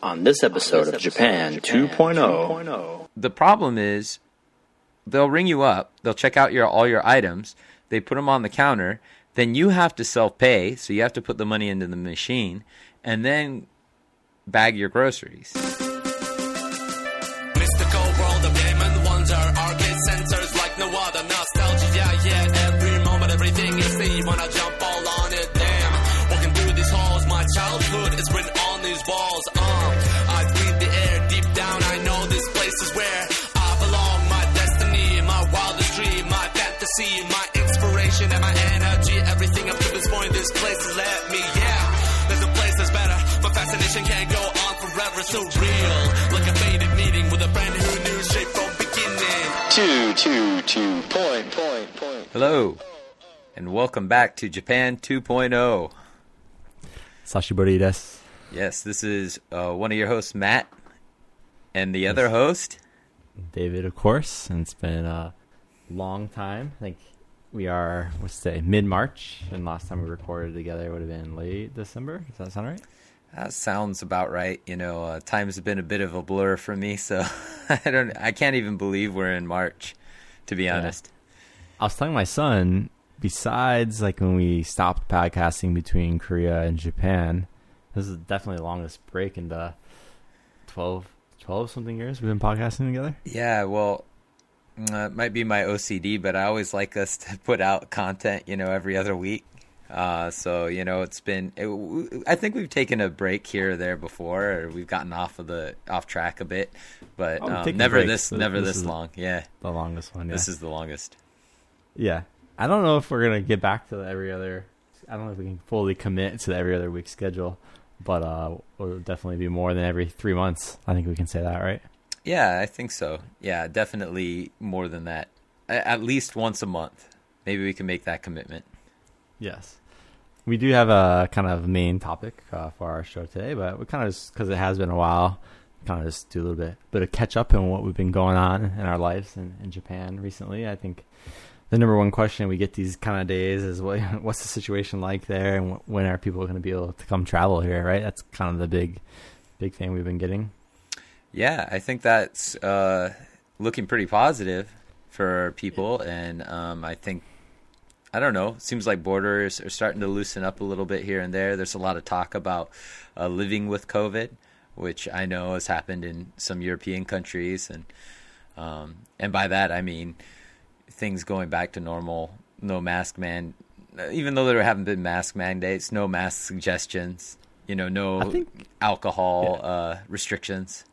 On this episode of Japan 2.0, The problem is they'll ring you up, they'll check out your all your items, they put them on the counter, then you have to self-pay, so you have to put the money into the machine and then bag your groceries. This point This place has led me, yeah There's a place that's better My fascination can't go on forever So real Like a faded meeting With a friend who knew straight from beginning 2, 2, 2, point, point, point. Hello and welcome back to Japan oh. 2.0. Sashibori desu. Yes, this is uh, one of your hosts Matt and the other host David, of course, and it's been a long time. I think we are, let's say, mid March, and last time we recorded together would have been late December. Does that sound right? That sounds about right. You know, uh, time's been a bit of a blur for me, so I don't. I can't even believe we're in March, to be honest. I was telling my son, besides like when we stopped podcasting between Korea and Japan, this is definitely the longest break in the 12, 12 something years we've been podcasting together. Yeah, well, uh, it might be my OCD, but I always like us to put out content, you know, every other week. Uh, so you know, it's been. It, I think we've taken a break here or there before, or we've gotten off of the off track a bit, but Oh, um, never this, never this this long. Yeah, The longest one. Yeah. this is the longest. Yeah. I don't know if we're gonna get back to the every other. I don't know if we can fully commit to the every other week schedule, but uh, it'll definitely be more than every three months. I think we can say that, right? Yeah, I think so. Yeah, definitely more than that. At least once a month. Maybe we can make that commitment. Yes. We do have a kind of main topic uh, for our show today, but we kind of just because it has been a while, kind of just do a little bit bit of catch up on what we've been going on in our lives in, in Japan recently. I think the number one question we get these kind of days is what what's the situation like there, and when are people going to be able to come travel here? Right, that's kind of the big big thing we've been getting. Yeah, I think that's uh, looking pretty positive for people, and um, I think I don't know. Seems like borders are starting to loosen up a little bit here and there. There's a lot of talk about uh, living with COVID, which I know has happened in some European countries, and um, and by that I mean things going back to normal. No mask man, even though there haven't been mask mandates, no mask suggestions. You know, no think- alcohol uh, restrictions.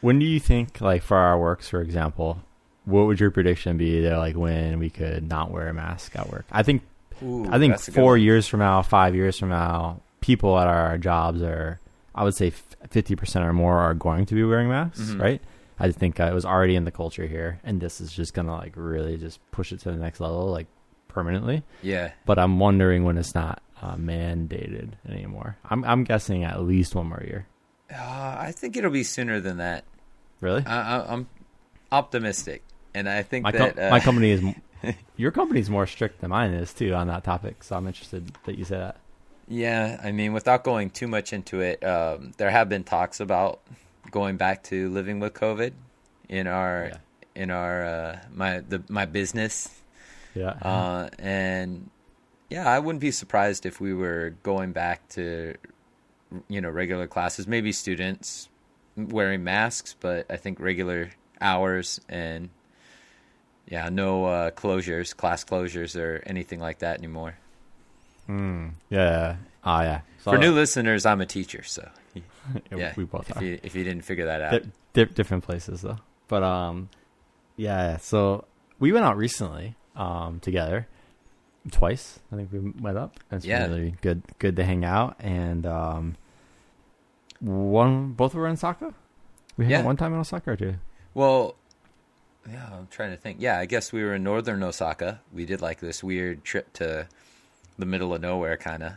When do you think, like for our works, for example, what would your prediction be there, like when we could not wear a mask at work? I think Ooh, I think that's a good four years from now, five years from now, people at our jobs are, I would say, fifty percent or more are going to be wearing masks, Mhm. right? I think uh, it was already in the culture here, and this is just gonna like really just push it to the next level, like permanently. Yeah, But I'm wondering when it's not uh, mandated anymore. I'm I'm guessing at least one more year. Uh, I think it'll be sooner than that. Really? I, I, I'm optimistic, and I think my com- that uh, my company is your company's more strict than mine is too on that topic. So I'm interested that you say that. Yeah, I mean, without going too much into it, um, there have been talks about going back to living with COVID in our Yeah. in our uh, my the my business, Yeah. uh, and yeah, I wouldn't be surprised if we were going back to you know regular classes, maybe students wearing masks, but I think regular hours and yeah, no uh, closures, class closures, or anything like that anymore. Mm, yeah. Ah, yeah. So, For new listeners, I'm a teacher, so yeah, we both if you if you didn't figure that out, Di- di- different places though. But um, yeah. So we went out recently um together twice. I think we met up. It's Yeah. really good. Good to hang out and um, one both were in Osaka. We hung Yeah. one time in Osaka or two. well, yeah, I'm trying to think. Yeah, I guess we were in northern Osaka. We did like this weird trip to the middle of nowhere, kind of.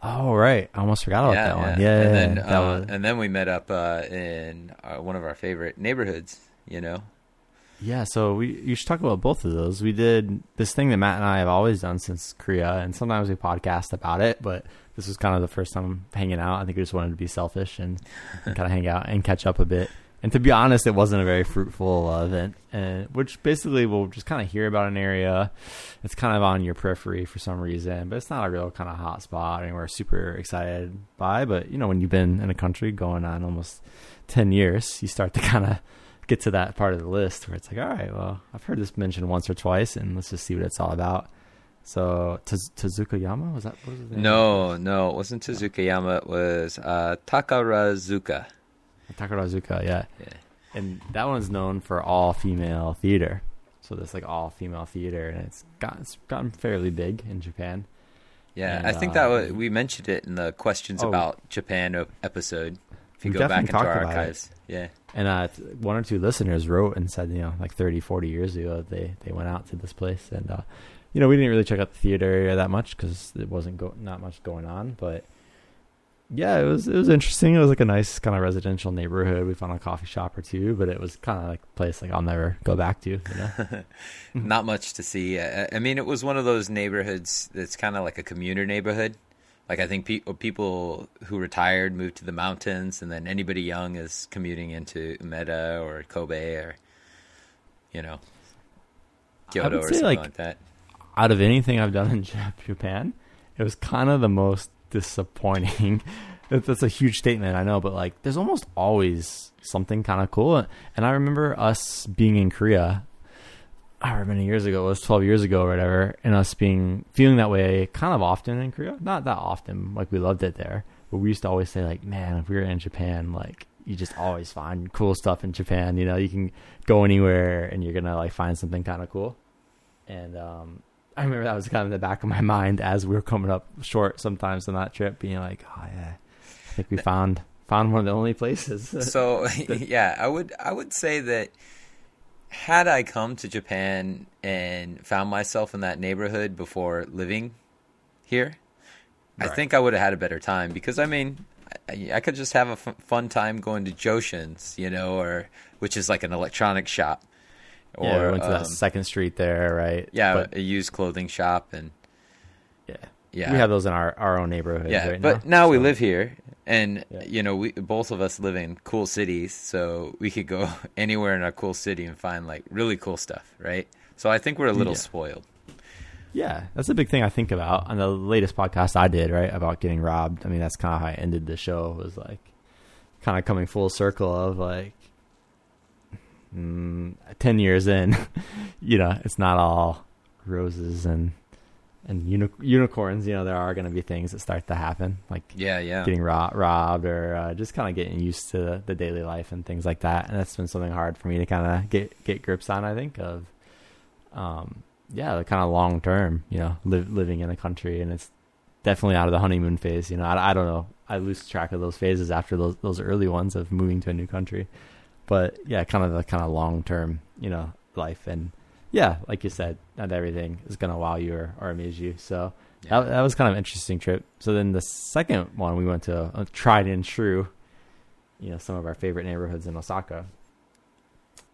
Oh right, I almost forgot about yeah, that yeah. one. Yeah, and then uh, and then we met up uh, in uh, one of our favorite neighborhoods. You know, Yeah, so we you should talk about both of those. We did this thing that Matt and I have always done since Korea, and sometimes we podcast about it, but this was kind of the first time hanging out. I think we just wanted to be selfish and, and kind of hang out and catch up a bit. And to be honest, it wasn't a very fruitful uh, event, and which basically we'll just kind of hear about an area. It's kind of on your periphery for some reason, but it's not a real kind of hot spot anywhere super excited by. But you know, when you've been in a country going on almost ten years, you start to kind of get to that part of the list where it's like, all right, well, I've heard this mentioned once or twice, and let's just see what it's all about. So Taz- Tezukayama was that? What was? No, no, it wasn't Tezukayama. It was uh, Takarazuka. Takarazuka, yeah. Yeah. And that one's known for all female theater. So there's like all female theater, and it's got it's gotten fairly big in Japan. Yeah, And, I think that uh, was, we mentioned it in the questions Oh. about Japan episode. If you We go back definitely into our talked about it. archives, yeah, And uh, one or two listeners wrote and said, you know, like 30, 40 years ago, they they went out to this place, and uh, you know, we didn't really check out the theater area that much because it wasn't go- not much going on. But yeah, it was it was interesting. It was like a nice kind of residential neighborhood. We found a coffee shop or two, but it was kind of like a place like I'll never go back to. You know? not much to see. I mean, it was one of those neighborhoods that's kind of like a commuter neighborhood. Like I think pe- people who retired moved to the mountains, and then anybody young is commuting into Umeda or Kobe or, you know, Kyoto or something like, like that. out of anything I've done in Japan, it was kind of the most disappointing. That's a huge statement, I know, but like, there's almost always something kind of cool. And I remember us being in Korea, however many years ago, it was 12 years ago or whatever, and us being feeling that way kind of often in Korea. Not that often, like we loved it there, but we used to always say like, man, if we were in Japan, like you just always find cool stuff in Japan. You know, you can go anywhere and you're gonna like find something kind of cool. And um, I remember that was kind of in the back of my mind as we were coming up short sometimes on that trip, being like, oh yeah, I think we found found one of the only places. so yeah, I would I would say that had I come to Japan and found myself in that neighborhood before living here, I think I would have had a better time because I mean, I, I could just have a f- fun time going to Joshin's, you know, or which is like an electronic shop, or yeah, we went to that um, Second Street there, right? yeah, but a used clothing shop, and yeah, yeah, we have those in our, our own neighborhood. yeah, right but now, we So- live here, and Yeah. you know, we both of us live in cool cities, so we could go anywhere in a cool city and find like really cool stuff, right? So I think we're a little Yeah. spoiled. Yeah, that's a big thing I think about on the latest podcast I did, right? About getting robbed. I mean, that's kind of how I ended the show. Was like kind of coming full circle of like mm, ten years in, you know, it's not all roses and and uni- unicorns. You know, there are going to be things that start to happen, like Yeah, yeah, getting ro- robbed or uh, just kind of getting used to the, the daily life and things like that. And that's been something hard for me to kind of get get grips on. I think of, um, yeah, the kind of long term, you know, live, living in a country, and it's definitely out of the honeymoon phase. You know, I, I don't know, I lose track of those phases after those those early ones of moving to a new country, but yeah, kind of the kind of long term, you know, life and. Yeah, like you said, not everything is gonna wow you or, or amuse you. So Yeah. that, that was kind of an interesting trip. So then the second one, we went to a tried and true, you know, some of our favorite neighborhoods in Osaka,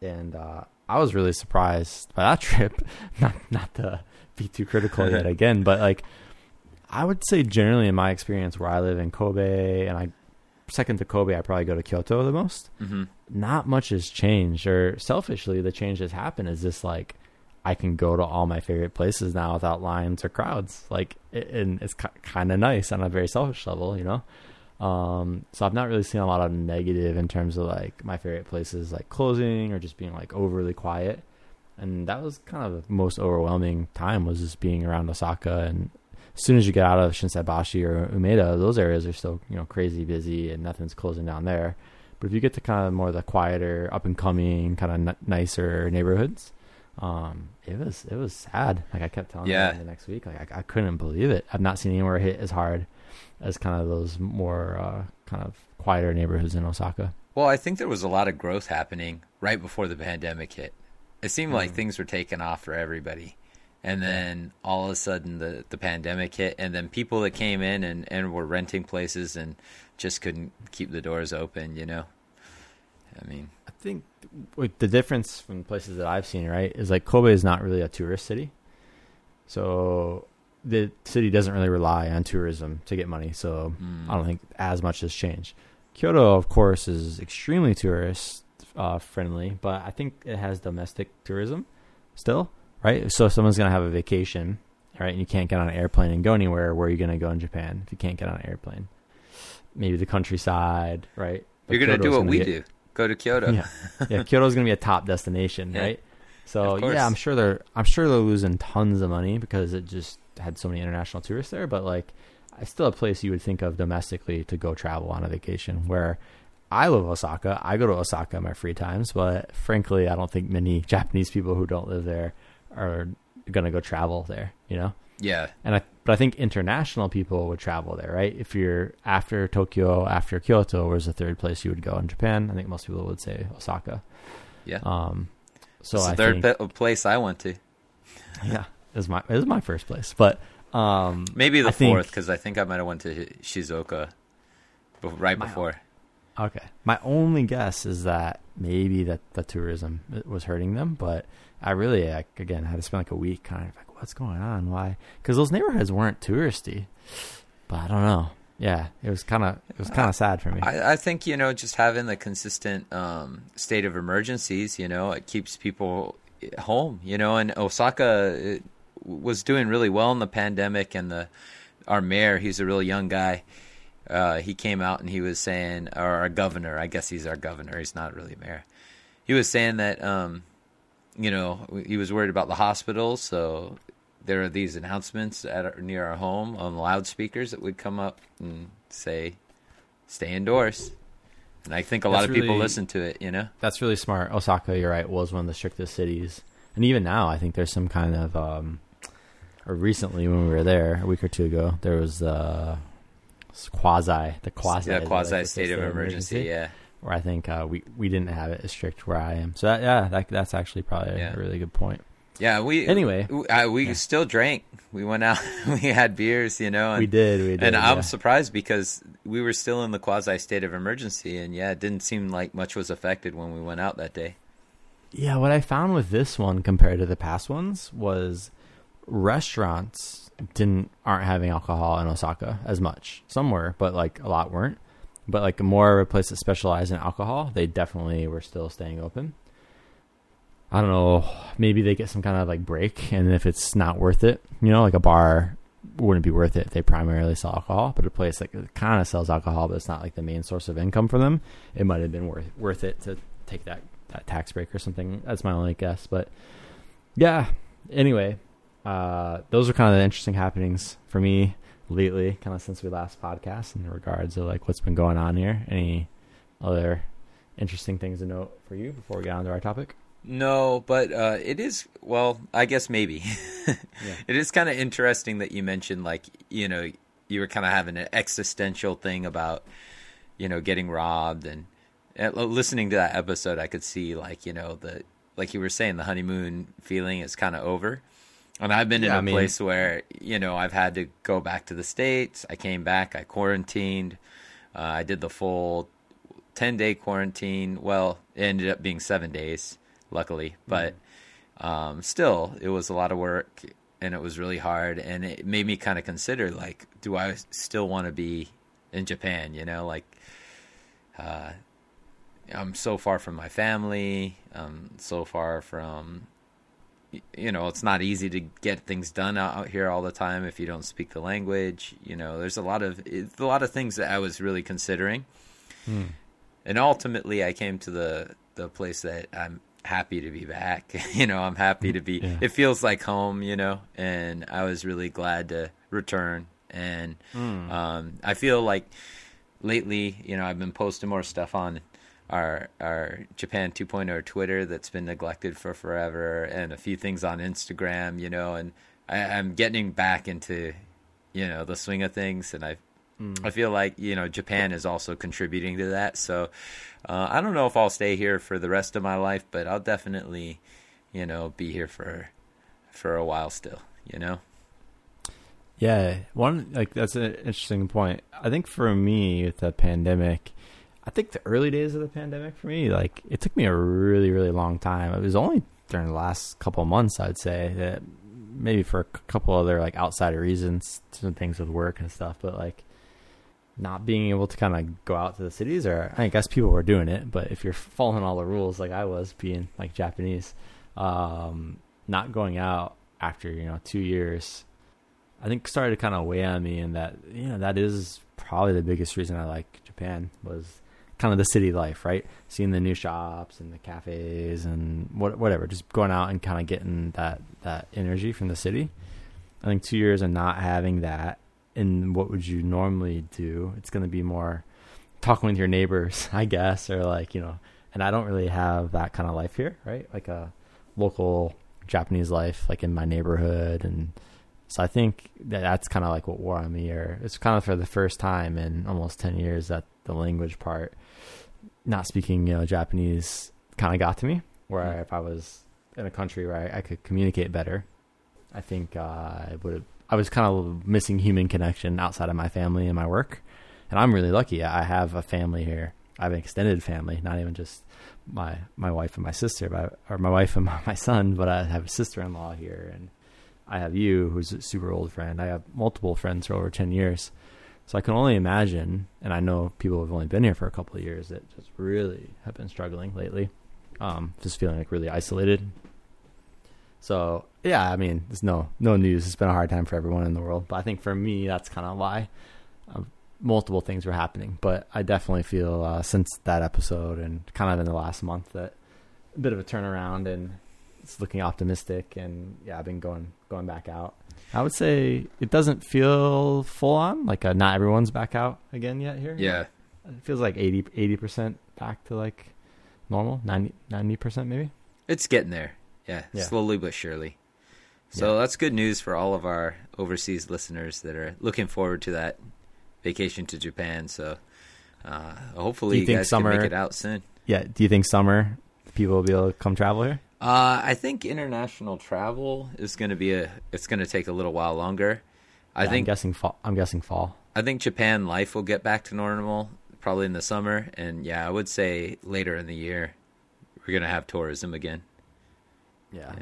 and uh, I was really surprised by that trip. not not to be too critical yet again, but like I would say generally in my experience where I live in Kobe, and I second to Kobe, I probably go to Kyoto the most. hmm Not much has changed, or selfishly, the change that's happened is just like I can go to all my favorite places now without lines or crowds. Like, and it's kind of nice on a very selfish level, you know. Um, so I've not really seen a lot of negative in terms of like my favorite places like closing or just being like overly quiet. And that was kind of the most overwhelming time was just being around Osaka. And as soon as you get out of Shinsaibashi or Umeda, those areas are still you know crazy busy and nothing's closing down there. But if you get to kind of more the quieter, up and coming, kind of n- nicer neighborhoods, um, it was it was sad. Like I kept telling Yeah. you the next week, like I, I couldn't believe it. I've not seen anywhere hit as hard as kind of those more uh, kind of quieter neighborhoods in Osaka. Well, I think there was a lot of growth happening right before the pandemic hit. It seemed like Mhm. things were taking off for everybody. And then all of a sudden the, the pandemic hit and then people that came in and, and were renting places and just couldn't keep the doors open, you know. I mean, I think the difference from places that I've seen, right, is like Kobe is not really a tourist city. So the city doesn't really rely on tourism to get money. So mm, I don't think as much has changed. Kyoto, of course, is extremely tourist uh, friendly, but I think it has domestic tourism still, right? So if someone's gonna have a vacation, right, and you can't get on an airplane and go anywhere, where are you gonna go in Japan if you can't get on an airplane? Maybe the countryside, right? But you're gonna do what we get- do. Go to Kyoto. Yeah, yeah. Kyoto's gonna be a top destination, Yeah. right? So yeah, I'm sure they're I'm sure they're losing tons of money because it just had so many international tourists there. But like, it's still a place you would think of domestically to go travel on a vacation. Where I love Osaka, I go to Osaka in my free times, but frankly, I don't think many Japanese people who don't live there are gonna go travel there. You know. Yeah. And I, but I think international people would travel there, right? If you're after Tokyo, after Kyoto, where's the third place you would go in Japan? I think most people would say Osaka. Yeah. Um, so it's I the third think, place I went to. yeah, it was my it was my first place, but um, Maybe the I fourth, because I think I might have went to Shizuoka right My- before. okay. My only guess is that maybe that the tourism was hurting them, but I really like, again had to spend like a week kind of what's going on, why? Because those neighborhoods weren't touristy, but I don't know. Yeah, it was kind of it was kind of sad for me. I, I think you know just having the consistent um, state of emergencies, you know, it keeps people home. You know, and Osaka was doing really well in the pandemic, and the our mayor, he's a real young guy. Uh, he came out and he was saying, or our governor, I guess he's our governor. He's not really mayor. He was saying that, um, you know, he was worried about the hospitals, so there are these announcements at our, near our home on loudspeakers that would come up and say, "Stay indoors." And I think a lot That's of people really- listen to it. You know, That's really smart. Osaka, you're right, was one of the strictest cities, and even now, I think there's some kind of, um, or recently when we were there a week or two ago, there was uh, quasi the quasi yeah, quasi like state of emergency. Yeah, Where I think uh, we we didn't have it as strict where I am. So that, yeah, that, that's actually probably Yeah. a really good point. Yeah. We Anyway. we, we Yeah. still drank. We went out. we had beers. You know, and we did, we did. And I'm surprised because we were still in the quasi state of emergency, and yeah, it didn't seem like much was affected when we went out that day. Yeah, what I found with this one compared to the past ones was restaurants didn't aren't having alcohol in Osaka as much. Some were, but like a lot weren't. But like more of a place that specialized in alcohol, they definitely were still staying open. I don't know, maybe they get some kind of like break and if it's not worth it, you know, like a bar wouldn't be worth it if they primarily sell alcohol, but a place that kind of sells alcohol but it's not like the main source of income for them, it might have been worth worth it to take that that tax break or something. That's my only guess, but yeah. Anyway, uh, those are kind of the interesting happenings for me lately, kind of since we last podcast in regards to like what's been going on here. Any other interesting things to note for you before we get on to our topic? No, but uh, it is. Well, I guess maybe it is kind of interesting that you mentioned, like you know, you were kind of having an existential thing about you know getting robbed, and, and listening to that episode, I could see like you know the like you were saying, the honeymoon feeling is kind of over. And I've been in Yeah, a I mean- place where you know I've had to go back to the states. I came back. I quarantined. Uh, I did the full ten day quarantine. Well, it ended up being seven days, luckily, but um, still, it was a lot of work and it was really hard. And it made me kind of consider like, do I still want to be in Japan? You know, like uh, I'm so far from my family. I'm so far from you know, it's not easy to get things done out here all the time if you don't speak the language. You know, there's a lot of it's a lot of things that I was really considering, and ultimately I came to the the place that I'm happy to be back. you know, I'm happy to be. Yeah. It feels like home. You know, and I was really glad to return. And um, I feel like lately, you know, I've been posting more stuff on our our Japan 2.0 Twitter that's been neglected for forever, and a few things on Instagram, you know, and I, I'm getting back into, you know, the swing of things, and I I feel like you know Japan is also contributing to that. So uh, I don't know if I'll stay here for the rest of my life, but I'll definitely, you know, be here for for a while still. You know. Yeah, one like that's an interesting point. I think for me with the pandemic, I think the early days of the pandemic for me, like it took me a really, really long time. It was only during the last couple of months, I'd say that maybe for a couple other like outsider reasons, some things with work and stuff, but like not being able to kind of go out to the cities or I guess people were doing it, but if you're following all the rules like I was being like Japanese, um, not going out after, you know, two years, I think started to kind of weigh on me and that, you know, that is probably the biggest reason I like Japan was kind of the city life, right? Seeing the new shops and the cafes and what, whatever, just going out and kind of getting that, that energy from the city. I think two years of not having that and what would you normally do? It's going to be more talking with your neighbors, I guess, or like, you know, and I don't really have that kind of life here, right? Like a local Japanese life, like in my neighborhood. And so I think that that's kind of like what wore on me, or it's kind of for the first time in almost 10 years that the language part, not speaking, you know, Japanese kind of got to me, where Mm. if I was in a country where I, I could communicate better, I think uh, I would have. I was kind of missing human connection outside of my family and my work, and I'm really lucky. I have a family here. I have an extended family, not even just my my wife and my sister, but, or my wife and my son, but I have a sister-in-law here, and I have you, who's a super old friend. I have multiple friends for over ten years, so I can only imagine. And I know people have only been here for a couple of years that just really have been struggling lately, um, just feeling like really isolated. So yeah, I mean, there's no no news. It's been a hard time for everyone in the world, but I think for me, that's kind of why um, multiple things were happening. But I definitely feel uh, since that episode and kind of in the last month that a bit of a turnaround and it's looking optimistic. And yeah, I've been going going back out. I would say it doesn't feel full on like uh, not everyone's back out again yet here. Yeah. it feels like 80 percent back to like normal 90 percent maybe. It's getting there. Yeah, Yeah. slowly but surely. So that's good news for all of our overseas listeners that are looking forward to that vacation to Japan. So uh, hopefully Do you you, think guys summer- can make it out soon. Yeah. Do you think summer people will be able to come travel here? Uh, I think international travel is going to be a. It's going to take a little while longer. I Yeah, I'm think guessing fall. I'm guessing fall. I think Japan life will get back to normal probably in the summer, and yeah, I would say later in the year we're going to have tourism again. Yeah.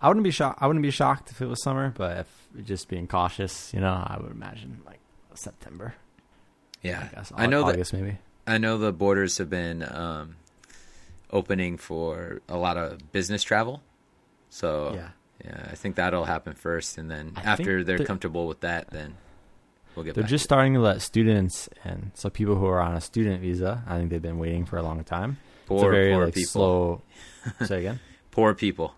I wouldn't be shocked. I wouldn't be shocked if it was summer, but if just being cautious, you know, I would imagine like September. Yeah, I, guess. I know that maybe. I know the borders have been um, opening for a lot of business travel. So Yeah. yeah, I think that'll happen first, and then I after they're the- comfortable with that, then we'll get. They're just to it. starting to let students and so people who are on a student visa. I think they've been waiting for a long time. poor, very poor like people. slow. Say again. Poor people.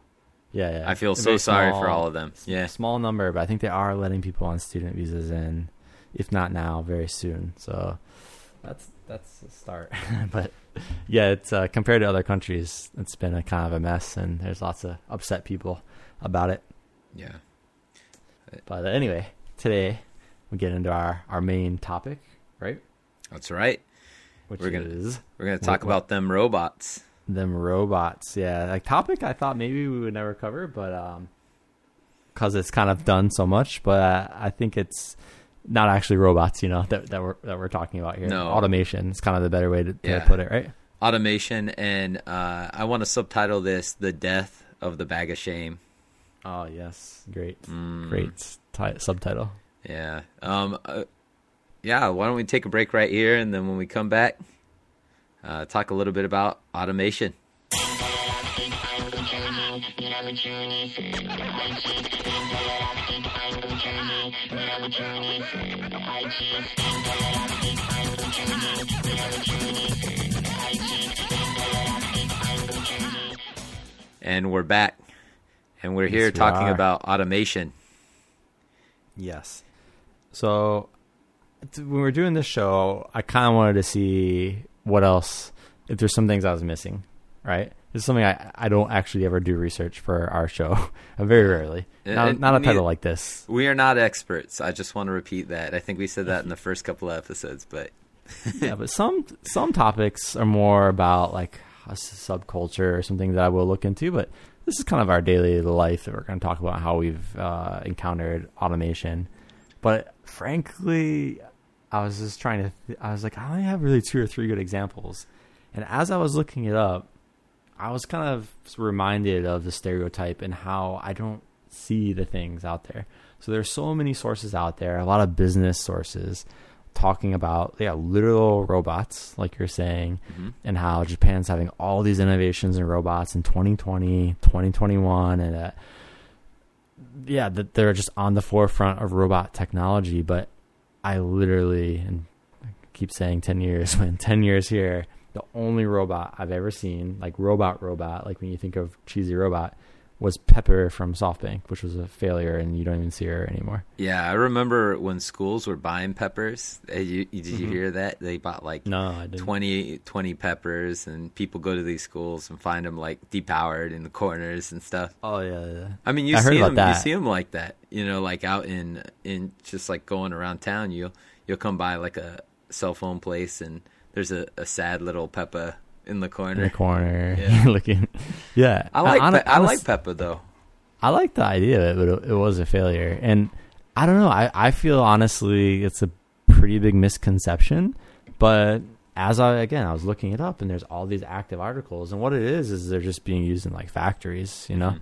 Yeah, yeah. I feel so sorry for all of them. Yeah, small number, but I think they are letting people on student visas in, if not now, very soon. So that's that's a start. but yeah, it's uh, compared to other countries, it's been a kind of a mess, and there's lots of upset people about it. yeah. But anyway, today we get into our our main topic, right? That's right. Which We're gonna- is We're gonna talk what- about them robots. Them robots. Yeah, like topic I thought maybe we would never cover, but um, because it's kind of done so much. But uh, I think it's not actually robots, you know, that that we're that we're talking about here. No. automation is kind of the better way to, to Yeah. put it, right? Automation, and uh, I want to subtitle this "The Death of the Bag of Shame." Oh yes, great, Mm. great ti- subtitle. Yeah. Um. Uh, yeah. Why don't we take a break right here, and then when we come back, uh, talk a little bit about automation. And we're back, and we're here Yes, we talking are. about automation. Yes. So when we were doing this show, I kind of wanted to see what else, if there's some things I was missing, right? This is something I, I don't actually ever do research for our show. Very rarely. Not, not a title like this. We are not experts. I just want to repeat that. I think we said that in the first couple of episodes, but yeah, but some some topics are more about like a subculture or something that I will look into. But this is kind of our daily life that we're going to talk about how we've uh, encountered automation. But frankly, I was just trying to. Th- I was like, I only have really two or three good examples, and as I was looking it up, I was kind of reminded of the stereotype and how I don't see the things out there. So there's so many sources out there, a lot of business sources talking about yeah, literal robots, like you're saying, Mm-hmm. and how Japan's having all these innovations in robots in 2020, 2021, and uh, yeah, that they're just on the forefront of robot technology. But I literally, and I keep saying 10 years, when 10 years here, the only robot I've ever seen, like robot robot, like when you think of cheesy robot, was Pepper from SoftBank, which was a failure, and you don't even see her anymore. Yeah, I remember when schools were buying peppers. You, you- did you hear that? They bought like Mm-hmm. No, 20, 20 peppers, and people go to these schools and find them like depowered in the corners and stuff. Oh yeah, yeah. I mean, you I see them. You see them like that. You know, like out in in just like going around town. You'll you'll come by like a cell phone place, and there's a, a sad little Pepper in the corner. in the corner, Yeah. looking. Yeah, I like hon- Pe- I like Pepper though. I like the idea of it, but it, it was a failure. And I don't know. I, I feel honestly it's a pretty big misconception. But as I, again, I was looking it up and there's all these active articles. And what it is, is they're just being used in like factories, you know? Mhm.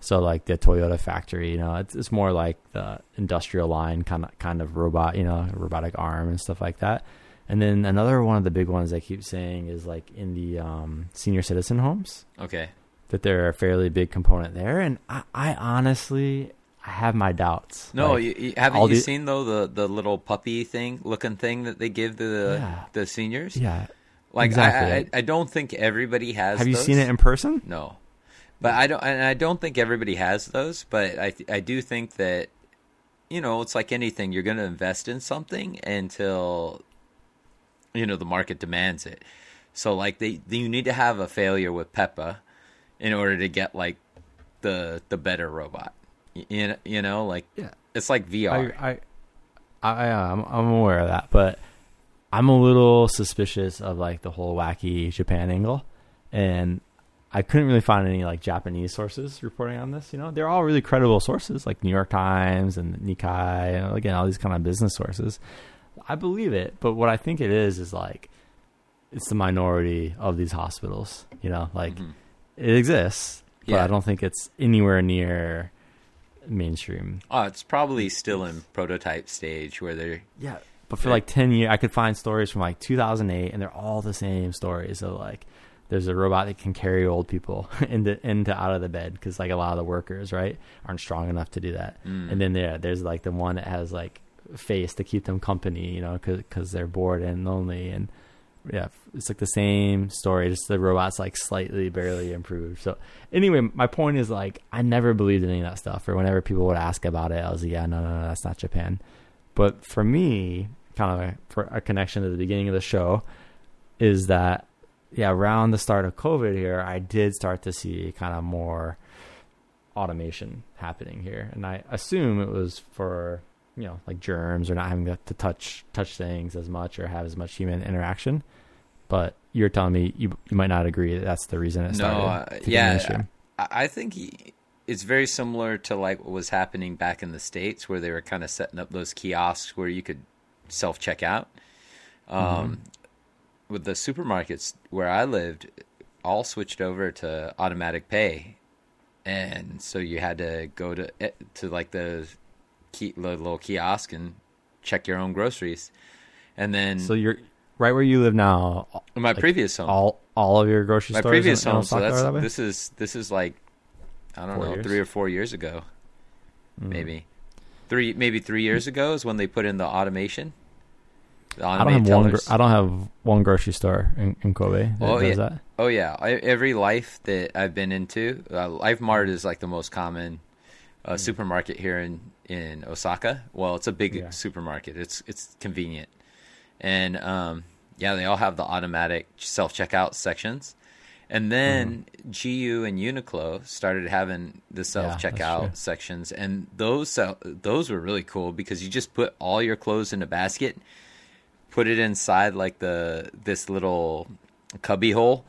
So like the Toyota factory, you know, it's, it's more like the industrial line kind of, kind of robot, you know, robotic arm and stuff like that. And then another one of the big ones I keep saying is like in the um, senior citizen homes Okay. that they're a fairly big component there, and I, I honestly I have my doubts. No, Like, you, you, haven't you the- seen though the the little puppy thing looking thing that they give the Yeah. the seniors? yeah. Like exactly. I, I I don't think everybody has. Have you those. seen it in person? No, but I don't, and I don't think everybody has those. But I, I do think that, you know, it's like anything. You're going to invest in something until, you know, the market demands it. So like they, you need to have a failure with Pepper, in order to get like, the the better robot. You know, you know, like Yeah. it's like VR. I, I, I, I'm, I'm aware of that, but I'm a little suspicious of like the whole wacky Japan angle, and I couldn't really find any like Japanese sources reporting on this. You know, they're all really credible sources, like New York Times and Nikkei, and again, all these kind of business sources. I believe it, but what I think it is is like it's the minority of these hospitals. You know, like Mhm. it exists, but Yeah. I don't think it's anywhere near mainstream. Oh, it's probably still in prototype stage where they're Yeah, but for like ten years, I could find stories from like 2008, and they're all the same stories. So like, there's a robot that can carry old people into into out of the bed because like a lot of the workers right aren't strong enough to do that. Mm. And then there, there's like the one that has like face to keep them company, you know, because they're bored and lonely. And yeah, it's like the same story, just the robot's like slightly, barely improved. So anyway, my point is like I never believed in any of that stuff. Or whenever people would ask about it, I was like, yeah, no, no, no, that's not Japan. But for me, kind of a, for a connection to the beginning of the show, is that yeah, around the start of COVID here, I did start to see kind of more automation happening here, and I assume it was for you know like germs or not having to to touch touch things as much or have as much human interaction. But you're telling me you you might not agree that that's the reason it started. No, uh, yeah. I, I think he, it's very similar to like what was happening back in the states, where they were kind of setting up those kiosks where you could self check out. Um, With the supermarkets where I lived, all switched over to automatic pay, and so you had to go to eh, to like the, key, the little kiosk and check your own groceries, and then So you're right where you live now. in my like, previous home, All all of your grocery my stores. previous in- in home. So that's that this is this is like I don't Four know years? three or four years ago, Mm. maybe three maybe three years ago is when they put in the automation. The I don't have one. tellers. Gro- I don't have one grocery store in, in Kobe that Oh, does yeah. that. Oh yeah, I, every Life that I've been into, uh, Life Mart is like the most common uh, supermarket here in in Osaka. Well, it's a big Yeah. supermarket. It's it's convenient, and um, yeah, they all have the automatic self checkout sections. And then GU and Uniqlo started having the self checkout sections, and those those were really cool because you just put all your clothes in a basket, put it inside like the this little cubby hole,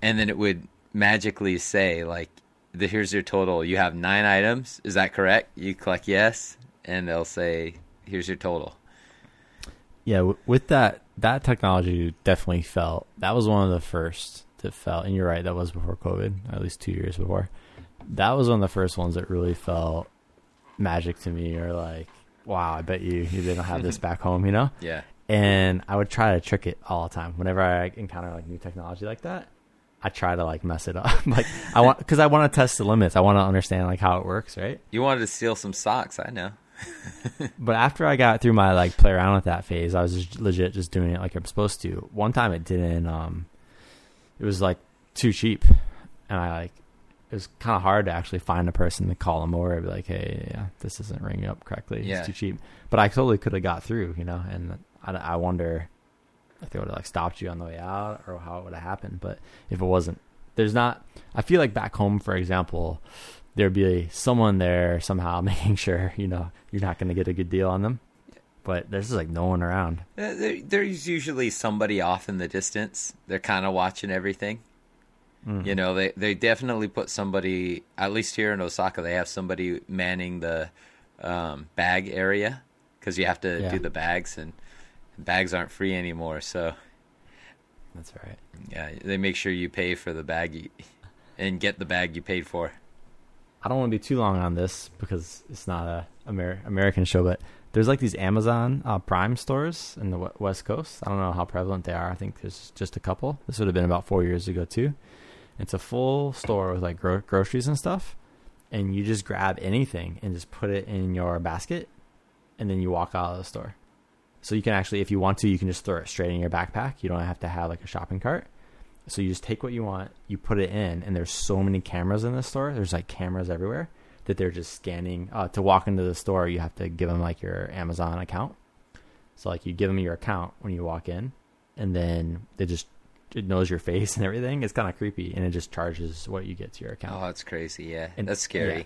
and then it would magically say like, the, "Here's your total. You have nine items. Is that correct?" You click yes, and they'll say, "Here's your total." yeah, w- with that that technology definitely felt that was one of the first that felt. And you're right, that was before COVID, at least two years before. That was one of the first ones that really felt magic to me, or like, wow, I bet you you didn't have this back home, you know? Yeah. and I would try to trick it all the time. Whenever I encounter like new technology like that, I try to like mess it up. like I want because I want to test the limits. I want to understand like how it works, right? You wanted to steal some socks, I know. But after I got through my like play around with that phase, I was just legit just doing it like I'm supposed to. One time it didn't. Um, it was like too cheap, and I like it was kind of hard to actually find a person to call them over and be like, hey, yeah, this isn't ringing up correctly. Yeah. It's too cheap. But I totally could have got through, you know. And I, I wonder if they would have like stopped you on the way out or how it would have happened. But if it wasn't, there's not. I feel like back home, for example, there'd be someone there somehow making sure you know you're not going to get a good deal on them. But there's just like no one around. Uh, There's usually somebody off in the distance. They're kind of watching everything. Mm-hmm. You know, they they definitely put somebody. At least here in Osaka, they have somebody manning the um, bag area because you have to Yeah. do the bags, and bags aren't free anymore. So That's right. yeah, they make sure you pay for the bag you, and get the bag you paid for. I don't want to be too long on this because it's not a Amer- American show, but there's like these Amazon uh, Prime stores in the w- West Coast. I don't know how prevalent they are. I think there's just a couple. This would have been about four years ago too. It's a full store with like gro- groceries and stuff, and you just grab anything and just put it in your basket, and then you walk out of the store. So you can actually, if you want to, you can just throw it straight in your backpack. You don't have to have like a shopping cart. So you just take what you want, you put it in, and there's so many cameras in the store. There's like cameras everywhere that they're just scanning. Uh, to walk into the store, you have to give them like your Amazon account. So like you give them your account when you walk in, and then they just it knows your face and everything. It's kind of creepy, and it just charges what you get to your account. Oh, that's crazy. Yeah, And- that's scary. Yeah,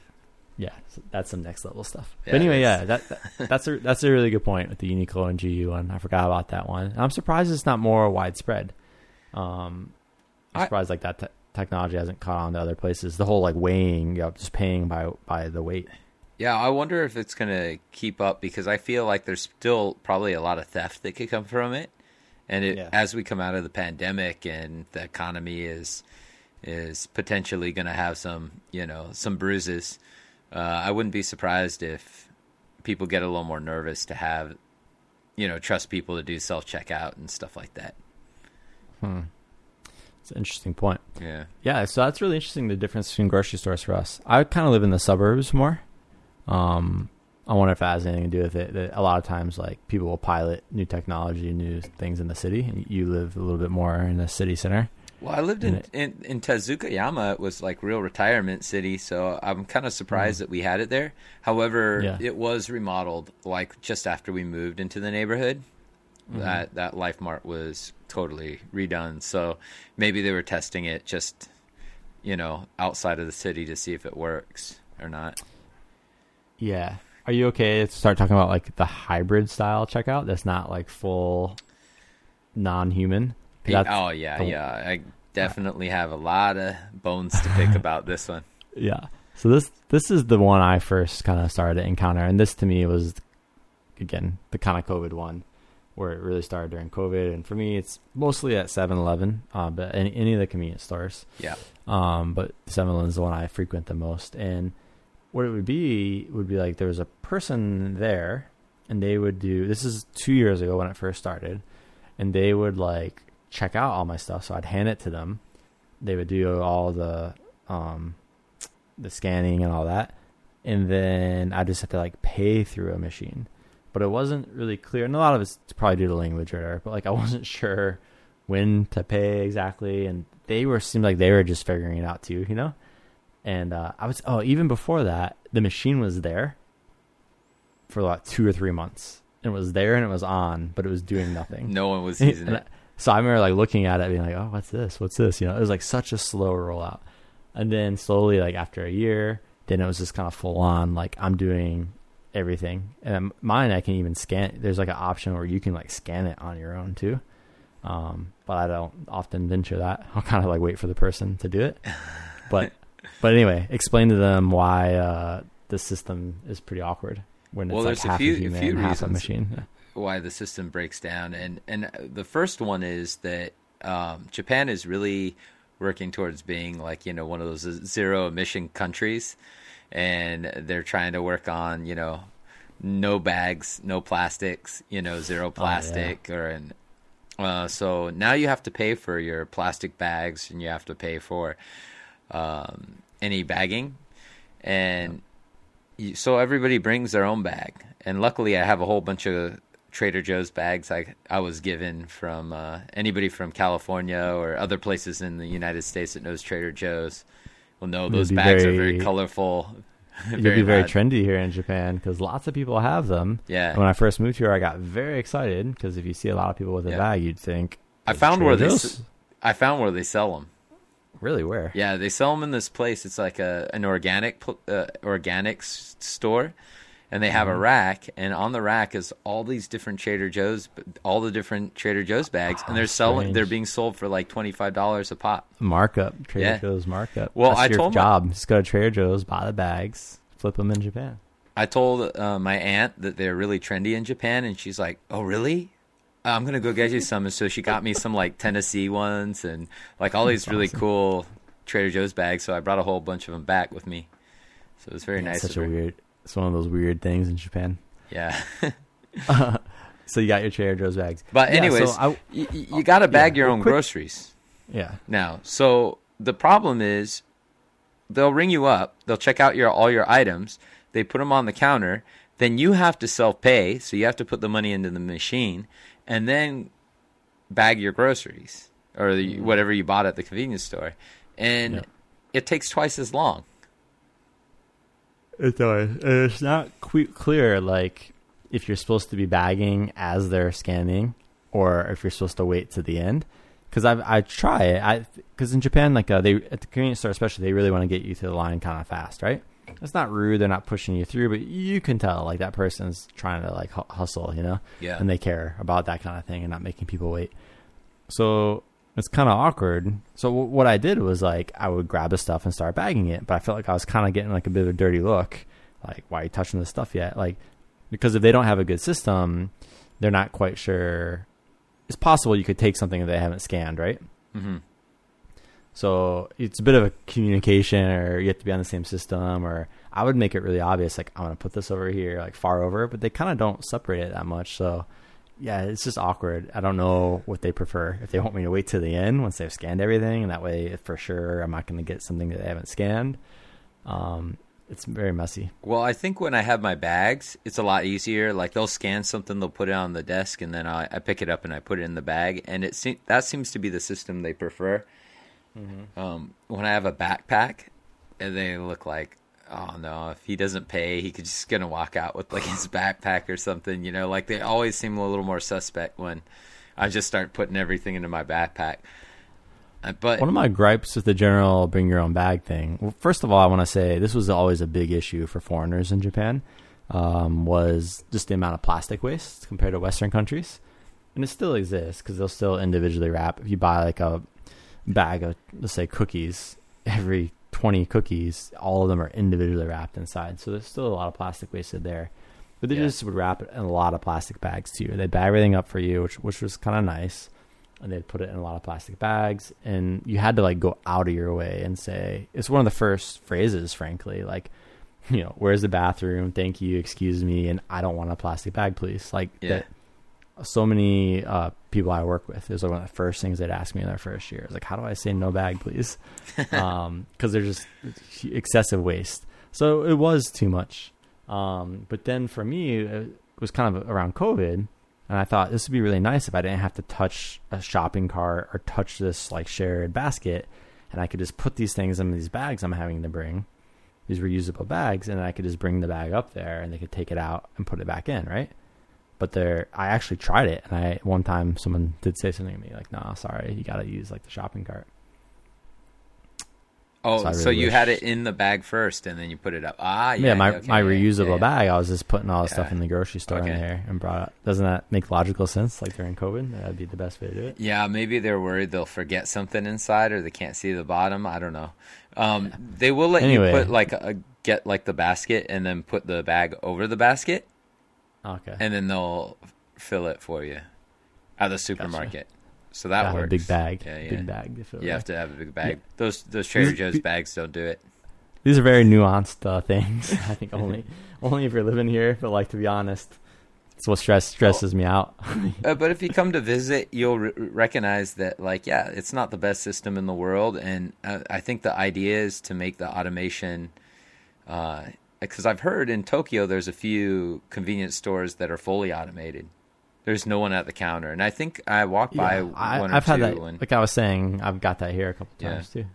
so that's some next level stuff. Yeah, but anyway, yeah, that, that that's a that's a really good point with the Uniqlo and GU one. I forgot about that one. And I'm surprised it's not more widespread. Um, I'm I- surprised like that te- technology hasn't caught on to other places. The whole like weighing, you know, just paying by by the weight. Yeah, I wonder if it's going to keep up because I feel like there's still probably a lot of theft that could come from it. And it, Yeah. as we come out of the pandemic and the economy is is potentially going to have some, you know, some bruises, uh, I wouldn't be surprised if people get a little more nervous to have, you know, trust people to do self checkout and stuff like that. Hmm. It's an interesting point. Yeah. Yeah, so that's really interesting. The difference between grocery stores for us. I kind of live in the suburbs more. Um, I wonder if that has anything to do with it. That a lot of times, like people will pilot new technology, new things in the city, and you live a little bit more in the city center. Well, I lived in, in in Tezukayama. It was like real retirement city, so I'm kind of surprised that we had it there. However, Yeah. it was remodeled like just after we moved into the neighborhood. Mm-hmm. That that Life Mart was totally redone. So maybe they were testing it just you know outside of the city to see if it works or not. Yeah. Are you okay to start talking about like the hybrid style checkout? That's not like full non-human. That's- oh yeah, the- yeah. I definitely have a lot of bones to pick about this one. Yeah. So this this is the one I first kind of started to encounter, and this to me was again the kind of COVID one where it really started during COVID, and for me it's mostly at 7-Eleven, uh, but any, any of the convenience stores. Yeah. Um, but 7-Eleven is the one I frequent the most, and what it would be would be like there was a person there, and they would do this is two years ago when it first started, and they would like check out all my stuff, so I'd hand it to them. They would do all the um, the scanning and all that, and then I just had to like pay through a machine. But it wasn't really clear, and a lot of it's probably due to language or whatever. But like I wasn't sure when to pay exactly, and they were seemed like they were just figuring it out too, you know. And uh, I was oh even before that, the machine was there for like two or three months. It was there and it was on, but it was doing nothing. No one was using And it. So I remember like looking at it, being like, "Oh, what's this? What's this?" You know, it was like such a slow rollout. And then slowly, like after a year, then it was just kind of full on. Like I'm doing everything, and mine I can even scan. There's like an option where you can like scan it on your own too. Um, but I don't often venture that. I'll kind of like wait for the person to do it. But but anyway, explain to them why uh, the system is pretty awkward when it's Well, like there's a half few- a human, few half a machine. Why the system breaks down. And and the first one is that um, Japan is really working towards being like you know one of those zero emission countries, and they're trying to work on you know no bags, no plastics, you know zero plastic or an uh, so now you have to pay for your plastic bags and you have to pay for um, any bagging. And you, so everybody brings their own bag. And luckily, I have a whole bunch of Trader Joe's bags I, I was given from uh, anybody from California or other places in the United States that knows Trader Joe's will know those bags very- are very colorful. You'll be very trendy here in Japan because lots of people have them. Yeah. And when I first moved here, I got very excited because if you see a lot of people with a Yeah. bag, you'd think. I "Is it found where Trader they Joe's?" s- I found where they sell them. Really, where? Yeah, they sell them in this place. It's like a an organic uh, organics store, and they Mm-hmm. have a rack, and on the rack is all these different Trader Joe's, all the different Trader Joe's bags, and they're selling. strange. They're being sold for like twenty five dollars a pop. Markup. Trader Yeah. Joe's markup. Well, That's I your told my- Just go to Trader Joe's, buy the bags, flip them in Japan. I told uh, my aunt that they're really trendy in Japan, and she's like, "Oh, really? I'm gonna go get you some." And so she got me some like Tennessee ones and like all these really cool Trader Joe's bags. So I brought a whole bunch of them back with me. So it was very Yeah, nice. Such a her. weird. It's one of those weird things in Japan. Yeah. So you got your Trader Joe's bags. But Yeah, so anyways, I- you, you got to bag yeah, your own quick- groceries yeah. now. So the problem is, they'll ring you up. They'll check out your all your items. They put them on the counter. Then you have to self pay. So you have to put the money into the machine, and then bag your groceries or the, mm. whatever you bought at the convenience store, and Yeah. it takes twice as long. It does. And It's not que- clear, like if you're supposed to be bagging as they're scanning, or if you're supposed to wait to the end. Because I I try it. I because in Japan, like uh, they at the convenience store, especially, they really want to get you to the line kind of fast, right? It's not rude. They're not pushing you through, but you can tell like that person's trying to like hu- hustle, you know, Yeah. and they care about that kind of thing and not making people wait. So it's kind of awkward. So w- what I did was like I would grab the stuff and start bagging it, but I felt like I was kind of getting like a bit of a dirty look. Like, why are you touching this stuff yet? Like, because if they don't have a good system, they're not quite sure. It's possible you could take something that they haven't scanned, right? hmm So it's a bit of a communication, or you have to be on the same system, or I would make it really obvious, like I'm gonna put this over here, like far over, but they kind of don't separate it that much. So yeah, it's just awkward. I don't know what they prefer. If they want me to wait to the end once they've scanned everything, and that way for sure I'm not gonna get something that they haven't scanned. Um, it's very messy. Well, I think when I have my bags, it's a lot easier. Like they'll scan something, they'll put it on the desk, and then I, I pick it up and I put it in the bag. And it se- that seems to be the system they prefer. Um, when I have a backpack, and they look like, oh no, if he doesn't pay, he could just gonna walk out with like his backpack or something. You know, like they always seem a little more suspect when I just start putting everything into my backpack. Uh, But One of my gripes with the general bring your own bag thing. Well, first of all, I want to say this was always a big issue for foreigners in Japan. Um, was just the amount of plastic waste compared to Western countries, and it still exists because they'll still individually wrap. If you buy like a bag of let's say cookies, every twenty cookies, all of them are individually wrapped inside. So there's still a lot of plastic wasted there. But they Yeah. just would wrap it in a lot of plastic bags too. They'd bag everything up for you, which which was kind of nice and they'd put it in a lot of plastic bags and you had to like go out of your way and say it's one of the first phrases frankly like you know where's the bathroom thank you excuse me and i don't want a plastic bag please like Yeah. that so many uh, people i work with is one of the first things they'd ask me in their first year. Is like how do i say no bag please? Um because they're just excessive waste. So it was too much. Um but then for me it was kind of around covid and I thought this would be really nice if I didn't have to touch a shopping cart or touch this like shared basket, and I could just put these things in these bags I'm having to bring, these reusable bags, and I could just bring the bag up there and they could take it out and put it back in, right? But there, I actually tried it, and I one time someone did say something to me like, "No, sorry, you got to use like the shopping cart." oh, so I so you wish- had it in the bag first, and then you put it up. Ah, yeah, Yeah, my okay, my yeah, reusable yeah. bag, I was just putting all the stuff in the grocery store Okay. in there and brought it. Doesn't that make logical sense? Like during COVID, that'd be the best way to do it. Yeah, maybe they're worried they'll forget something inside or they can't see the bottom. I don't know. Um, They will let Anyway. you put like a get like the basket and then put the bag over the basket, Okay. and then they'll fill it for you at the supermarket. So that works. a big bag. Yeah, yeah. Big bag. You it have to have a big bag. Yeah. Those those Trader Joe's bags don't do it. These are very nuanced uh, things. I think only only if you're living here. But like to be honest, it's what stress stresses me out. Uh, but if you come to visit, you'll re- recognize that, like, yeah, it's not the best system in the world, and uh, I think the idea is to make the automation. Because I've heard in Tokyo, there's a few convenience stores that are fully automated. There's no one at the counter, and I think I walked by Yeah, I, one or I've two. had that. and- Like I was saying, I've got that here a couple Yeah. times too.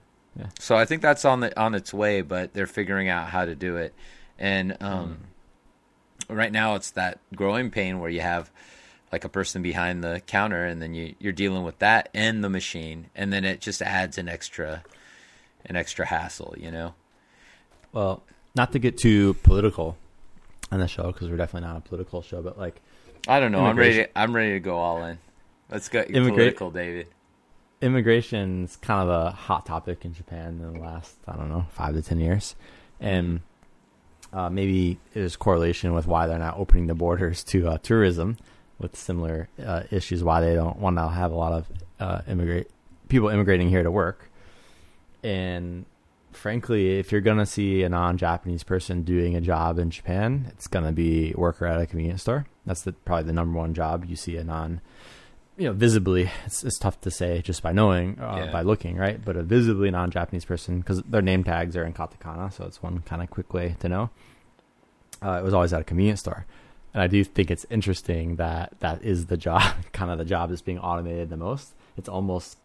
So I think that's on the on its way, but they're figuring out how to do it. And um, right now, it's that growing pain where you have like a person behind the counter, and then you you're dealing with that and the machine, and then it just adds an extra an extra hassle, you know. Well, not to get too political on the show because we're definitely not a political show, but like I don't know. I'm ready. To, I'm ready to go all in. Let's go Immigra- political, David. immigration's kind of a hot topic in Japan in the last I don't know five to ten years, and uh, maybe there's correlation with why they're not opening the borders to uh, tourism, with similar uh, issues why they don't want to have a lot of uh, immigrate people immigrating here to work, and frankly, if you're gonna see a non-Japanese person doing a job in Japan, it's gonna be worker at a convenience store. That's the, probably the number one job you see a non you know, visibly, it's, it's tough to say just by knowing, uh, Yeah. by looking, right? But a visibly non-Japanese person, because their name tags are in katakana, so it's one kind of quick way to know. Uh, it was always at a convenience store, and I do think it's interesting that that is the job, kind of the job that's being automated the most. It's almost,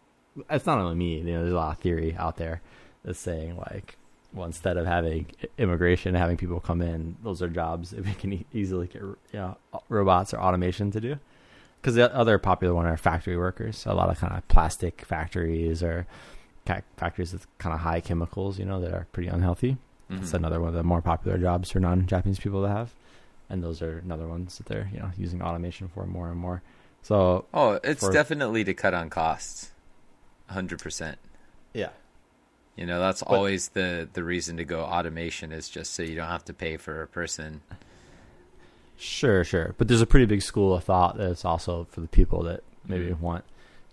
it's not only me. You know, there's a lot of theory out there that's saying like, well, instead of having immigration, having people come in, those are jobs that we can e- easily get, you know, robots or automation to do because the other popular one are factory workers. A lot of kind of plastic factories or factories with kind of high chemicals, you know, that are pretty unhealthy. It's Mhm. another one of the more popular jobs for non-Japanese people to have, and those are another ones that they're you know using automation for more and more. So Oh, it's for- definitely to cut on costs. Hundred percent. yeah, You know, that's But- always the the reason to go automation is just so you don't have to pay for a person. sure, sure. But there's a pretty big school of thought that it's also for the people that maybe Mhm. want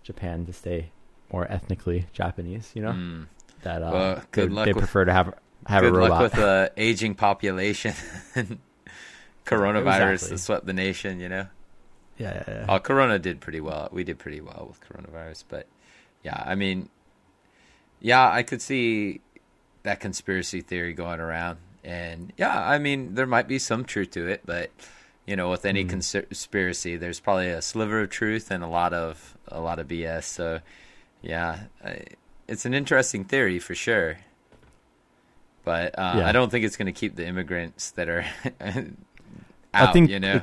Japan to stay more ethnically Japanese. You know Mm. that uh, Well, good they, luck they with- prefer to have have a robot. luck with the aging population. And coronavirus Exactly. swept the nation. You know, yeah, yeah, yeah. oh, Corona did pretty well. We did pretty well with coronavirus, but yeah, I mean, yeah, I could see that conspiracy theory going around, and yeah, I mean, there might be some truth to it, but you know, with any Mhm. conspiracy, there's probably a sliver of truth and a lot of a lot of BS. So, yeah, I, it's an interesting theory for sure. But uh, Yeah. I don't think it's going to keep the immigrants that are out. I think you know,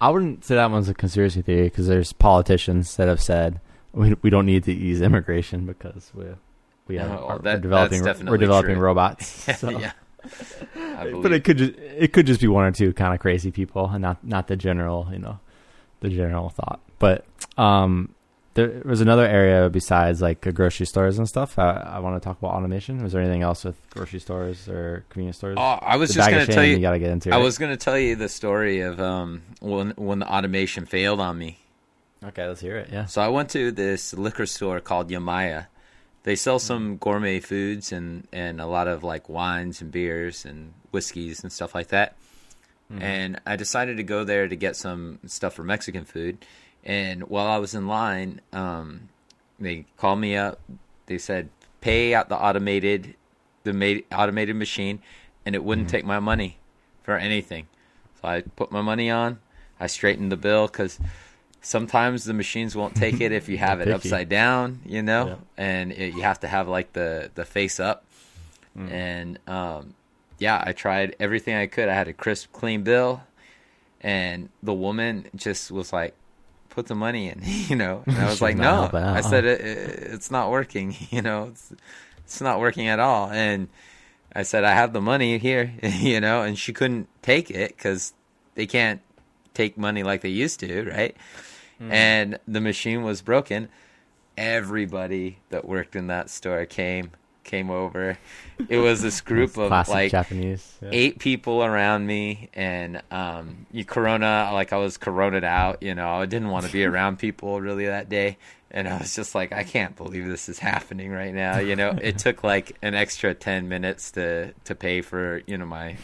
I wouldn't say that one's a conspiracy theory because there's politicians that have said we we don't need to ease immigration because we we have, Oh, are, that- we're developing we're developing true. robots. So. yeah. But it could just it could just be one or two kind of crazy people and not not the general you know the general thought. But um, there was another area besides like uh, grocery stores and stuff. I, I want to talk about automation. Was there anything else with grocery stores or convenience stores? Oh, I was The just going to tell you. you got to get into. I right? was going to tell you the story of um when when the automation failed on me. okay. Let's hear it. Yeah. So I went to this liquor store called Yamaya. They sell some gourmet foods and and a lot of like wines and beers and whiskeys and stuff like that. And I decided to go there to get some stuff for Mexican food. And while I was in line, um, they called me up. They said pay at the automated the ma- automated machine, and it wouldn't take my money for anything. So I put my money on. I straightened the bill because sometimes the machines won't take it if you have it upside down, you know, Yeah. and it, you have to have like the the face up. And um, yeah, I tried everything I could. I had a crisp, clean bill, and the woman just was like, "Put the money in," you know. And I was like, "No," I said, it, it, "It's not working," you know. It's it's not working at all. And I said, "I have the money here," you know, and she couldn't take it because they can't take money like they used to, right? And the machine was broken. Everybody that worked in that store came came over. It was this group of like Japanese. yeah. eight people around me and um you corona like i was coroned out you know i didn't want to be around people really that day and i was just like i can't believe this is happening right now you know it took like an extra 10 minutes to to pay for you know my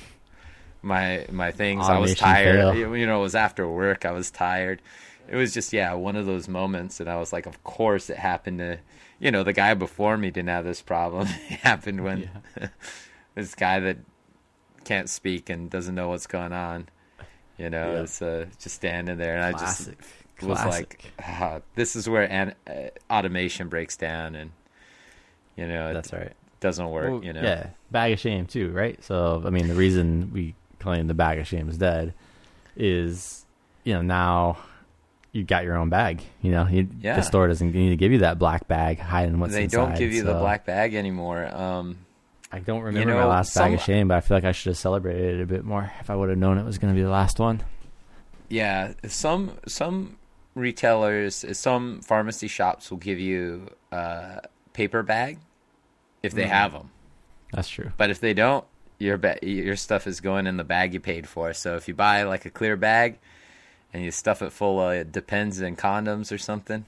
my my things i was tired fail. you know it was after work i was tired it was just yeah one of those moments and i was like of course it happened to you know the guy before me didn't have this problem it happened when this guy that can't speak and doesn't know what's going on you know Yeah. it's uh, just standing there and Classic. i just was Classic. like ah, this is where an- uh, automation breaks down and you know it That's right. doesn't work Well, you know Yeah, bag of shame too, right? So I mean, the reason we claim the bag of shame is dead is, you know, now you got your own bag. You know, you, Yeah. the store doesn't need to give you that black bag hiding what's they inside. They don't give you the black bag anymore um I don't remember my know, last bag of shame, but I feel like I should have celebrated it a bit more if I would have known it was going to be the last one. Yeah, some some retailers, some pharmacy shops will give you a paper bag if they have them. That's true. But if they don't, your ba- your stuff is going in the bag you paid for. So if you buy like a clear bag and you stuff it full of it Depends and condoms or something,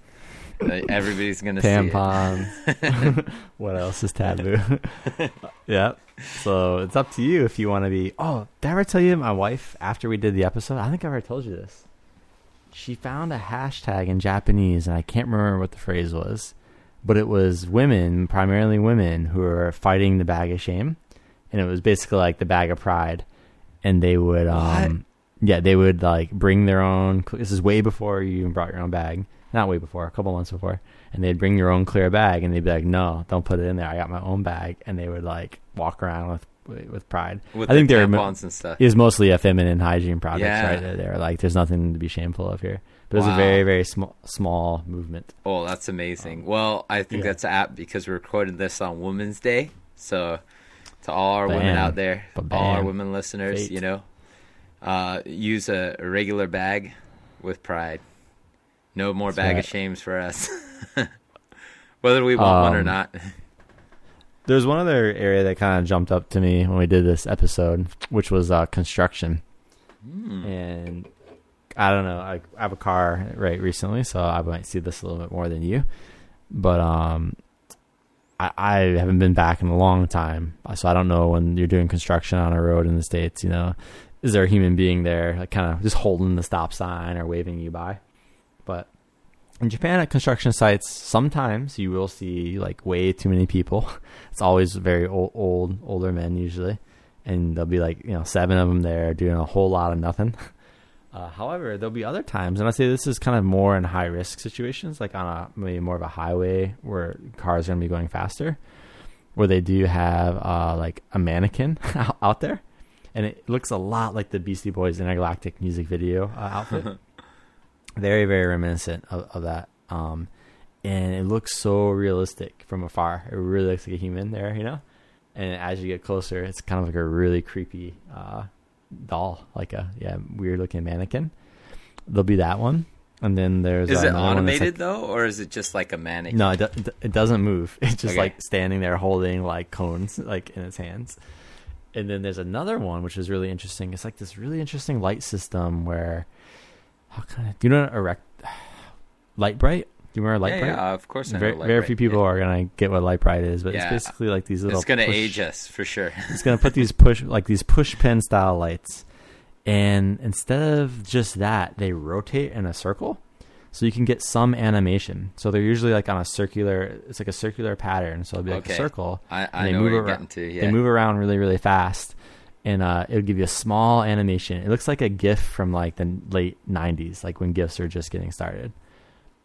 uh, everybody's gonna see. Tampons. what else is taboo? yeah. So it's up to you if you want to be. Oh, did I ever tell you my wife after we did the episode? I think I already told you this. She found a hashtag in Japanese, and I can't remember what the phrase was, but it was women, primarily women, who are fighting the bag of shame, and it was basically like the bag of pride, and they would, um, yeah, they would like bring their own. This is way before you even brought your own bag, not way before, a couple months before, and they'd bring your own clear bag, and they'd be like, "No, don't put it in there. I got my own bag," and they would like walk around with with pride. with I think the they're tampons and stuff. it was mostly a feminine hygiene products, Yeah. right? They're, they're like, there's nothing to be shameful of here. But it was a very, very small, small movement. Oh, that's amazing. Well, I think Um, yeah. that's apt because we recorded this on Women's Day. So, to all our women out there, all our women listeners, Fate. you know, uh, use a, a regular bag with pride. No more That's bag right. of shames for us. Whether we want one or Um, not. There's one other area that kind of jumped up to me when we did this episode, which was uh, construction. Hmm. And I don't know, I, I have a car right recently, so I might see this a little bit more than you. But um, I, I haven't been back in a long time, so I don't know when you're doing construction on a road in the states. You know, is there a human being there, like kind of just holding the stop sign or waving you by? But in Japan, at construction sites, sometimes you will see like way too many people. It's always very old, old older men usually, and there'll be like you know seven of them there doing a whole lot of nothing. Uh, however, there'll be other times, and I say this is kind of more in high risk situations, like on a maybe more of a highway where cars are going to be going faster, where they do have uh, like a mannequin out- out there, and it looks a lot like the Beastie Boys intergalactic music video uh, outfit. very, very reminiscent of, of that. Um, and it looks so realistic from afar. It really looks like a human there, you know. And as you get closer, it's kind of like a really creepy uh, doll, like a yeah weird looking mannequin. There'll be that one, and then there's Is it one that's automated like- though, or is it just like a mannequin? no, it, do- it doesn't move. It's just Okay. like standing there holding like cones like in its hands. And then there's another one which is really interesting. It's like this really interesting light system where how can I do you know erect Lite-Brite? Do you remember light yeah, bright? yeah, of course. I very know very Light few people are gonna get what Lite-Brite is, but Yeah. it's basically like these little. It's gonna push- age us for sure. It's gonna put these push like these push pin style lights, and instead of just that, they rotate in a circle, so you can get some animation. So they're usually like on a circular. It's like a circular pattern, so it'll be like Okay. a circle. I, and I they know move what you're around- getting to. Yeah. They move around really, really fast, and uh, it'll give you a small animation. It looks like a GIF from like the late '90s, like when GIFs are just getting started.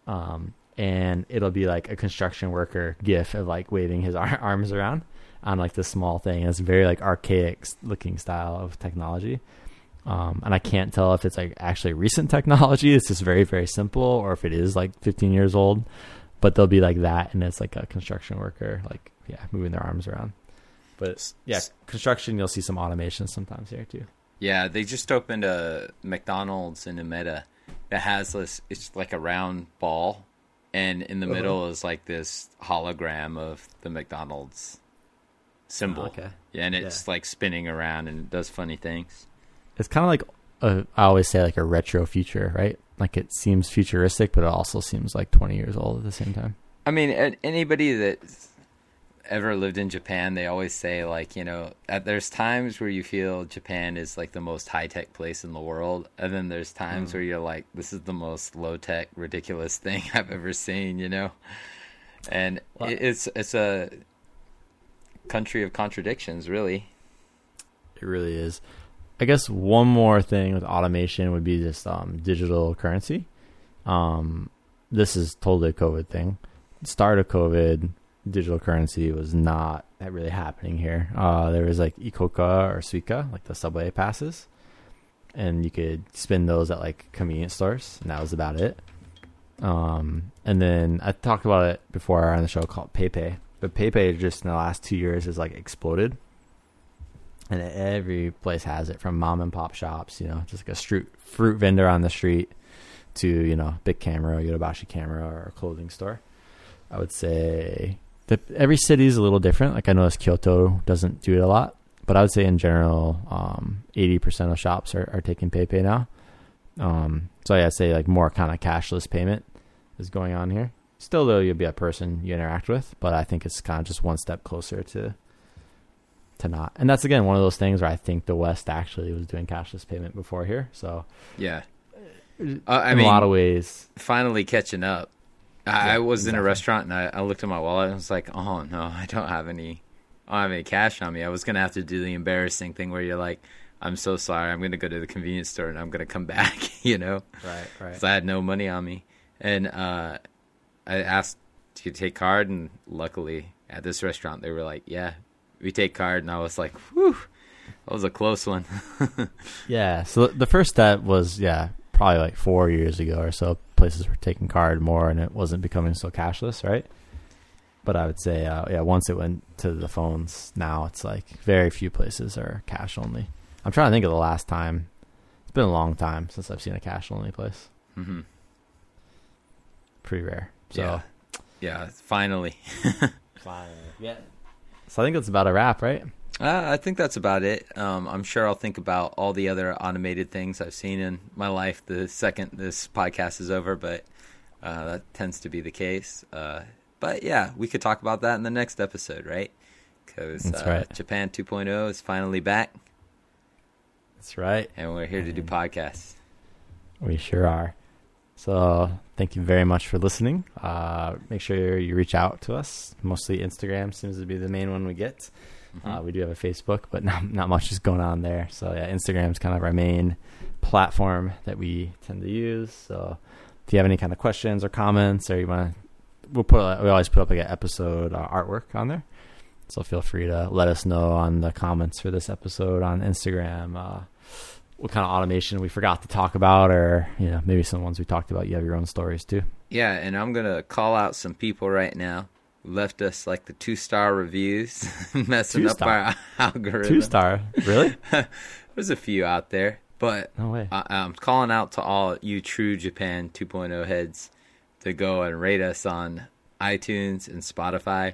Um, and it'll be like a construction worker GIF of like waving his ar- arms around on like this small thing. And It's very like archaic looking style of technology. Um, and I can't tell if it's like actually recent technology. It's just very, very simple, or if it is like 15 years old. But they'll be like that, and it's like a construction worker, like yeah, moving their arms around. But yeah, construction you'll see some automation sometimes here too. Yeah, they just opened a McDonald's in Umeda that has this. It's like a round ball, and in the Uh-huh. middle is like this hologram of the McDonald's symbol. Oh, okay. Yeah, and it's like spinning around and it does funny things. It's kind of like a, I always say like a retro future, right? Like it seems futuristic, but it also seems like 20 years old at the same time. I mean, anybody that's ever lived in Japan, they always say like, you know, there's times where you feel Japan is like the most high tech place in the world, and then there's times mm. where you're like, this is the most low tech, ridiculous thing I've ever seen, you know. And Well- it's it's a country of contradictions, really. It really is. I guess one more thing with automation would be just um, digital currency. Um, this is totally a COVID thing. Start of COVID, digital currency was not really happening here. Uh, there was like ICOCA or Suica, like the subway passes, and you could spend those at like convenience stores, and that was about it. Um, and then I talked about it before on the show called PayPay, but PayPay just in the last two years has like exploded and every place has it from mom and pop shops, you know, just like a fruit fruit vendor on the street to you know Bic Camera, Yodobashi camera, or clothing store. I would say that every city is a little different. Like I noticed Kyoto doesn't do it a lot, but I would say in general, um, eighty percent of shops are, are taking PayPay now. Um, so yeah, I'd say like more kind of cashless payment is going on here. Still though, you'll be a person you interact with, but I think it's kind of just one step closer to to not. And that's again one of those things where I think the West actually was doing cashless payment before here. So Yeah. Uh, I in mean, a lot of ways, finally catching up. I, Yeah, I was in a restaurant and I, I looked at my wallet and I was like, "Oh no, I don't have any. I don't have any cash on me." I was gonna have to do the embarrassing thing where you're like, "I'm so sorry. I'm gonna go to the convenience store and I'm gonna come back." you know, right, right. because I had no money on me, and uh, I asked to take card, and luckily at this restaurant they were like, "Yeah, we take card," and I was like, "Whew." That was a close one. Yeah. So the first step was yeah, probably like four years ago or so. Places were taking card more, and it wasn't becoming so cashless, right? But I would say, uh, yeah, once it went to the phones, now it's like very few places are cash only. I'm trying to think of the last time. It's been a long time since I've seen a cash only place. Mm-hmm. Pretty rare. So Yeah. Yeah, finally. yeah. So I think that's about a wrap, right? Uh, I think that's about it. Um, I'm sure I'll think about all the other automated things I've seen in my life the second this podcast is over, but uh, that tends to be the case. Uh, but yeah, we could talk about that in the next episode, right? Because uh, right. Japan 2.0 is finally back, That's right. and we're here to do podcasts. We sure are. So thank you very much for listening. Uh, make sure you reach out to us. Mostly Instagram seems to be the main one we get. Uh, we do have a Facebook, but not not much is going on there. So yeah, Instagram's kind of our main platform that we tend to use. So if you have any kind of questions or comments, or you want to, we'll put we always put up like an episode uh, artwork on there. So feel free to let us know on the comments for this episode on Instagram. What kind of automation we forgot to talk about, or you know maybe some ones we talked about. You have your own stories too. Yeah, and I'm gonna call out some people right now who left us like the two star reviews, messing up our algorithm. Two star, really? There's a few out there, but No way. I, I'm calling out to all you true Japan 2.0 heads to go and rate us on iTunes and Spotify.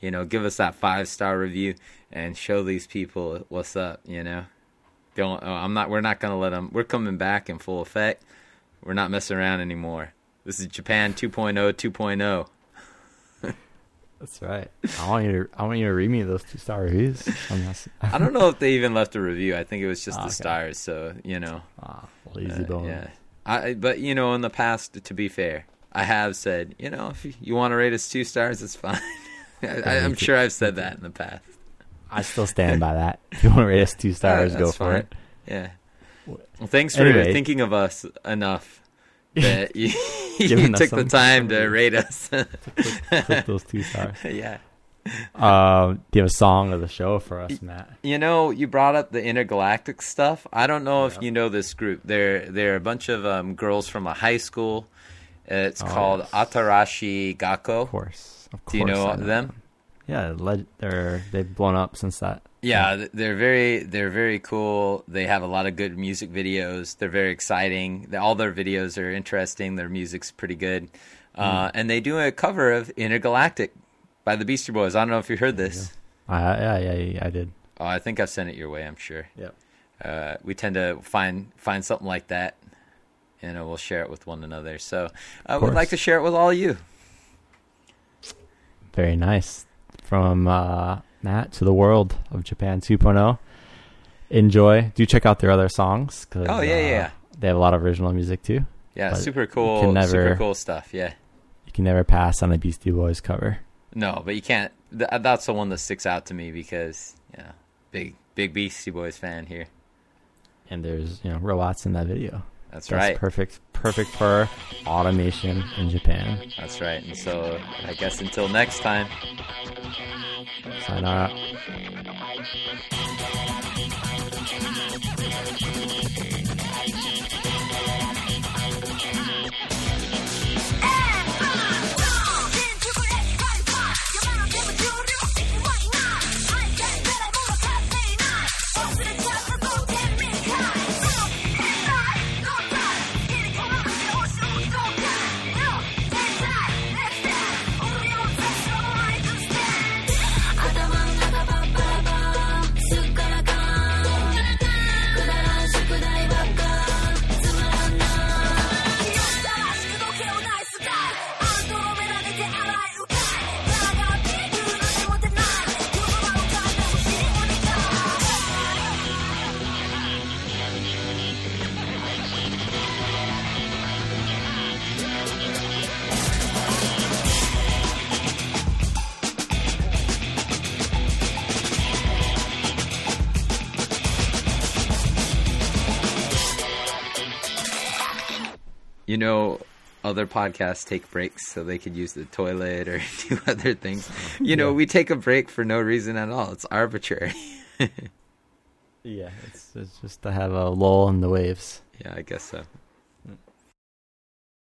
You know, give us that five star review and show these people what's up. You know, don't. Oh, I'm not. We're not gonna let them. We're coming back in full effect. We're not messing around anymore. This is Japan oh, 2.0 2.0. That's right. I want you to. I want you to read me those two star reviews. I don't know if they even left a review. I think it was just Ah, the okay. stars. So you know. ah, easy Uh, bone. yeah. I, but you know, in the past, to be fair, I have said, you know, if you, want to rate us two stars, it's fine. I, I, I'm sure I've said that in the past. I still stand by that. If you want to rate us two stars, Uh, go for fine. it. Yeah. Well, thanks for Anyway. thinking of us enough that you, you took the time to rate us. Click those two stars. yeah. Uh, do you have a song of the show for us, Matt? You know, you brought up the intergalactic stuff. I don't know if you know this group. They're they're a bunch of um, girls from a high school. It's Oh, called yes. Atarashii Gakko. Of course. Of course. Do you know I them? Yeah, leg- they're they've blown up since that. Yeah, they're very they're very cool. They have a lot of good music videos. They're very exciting. All their videos are interesting. Their music's pretty good. Uh, and they do a cover of Intergalactic by the Beastie Boys. I don't know if you heard this. I, yeah, yeah, yeah, I did. Oh, I think I've sent it your way. I'm sure. Yep. Uh, we tend to find find something like that, and uh, we'll share it with one another. So I would like to share it with all of you. Very nice. From uh, Matt to the world of Japan 2.0. Enjoy. Do check out their other songs. 'cause, Oh, yeah, uh, yeah. They have a lot of original music too. Yeah, super cool, can super cool stuff. Yeah. You can never pass on a Beastie Boys cover. No, but you can't. Th- that's the one that sticks out to me because yeah, big big Beastie Boys fan here. And there's you know robots in that video. That's, That's right. perfect. Perfect for automation in Japan. That's right. And so I guess until next time. Sayonara. You other podcasts take breaks so they could use the toilet or do other things. You know, Yeah. we take a break for no reason at all. It's arbitrary. Yeah, it's, it's just to have a lull in the waves. yeah, I guess so.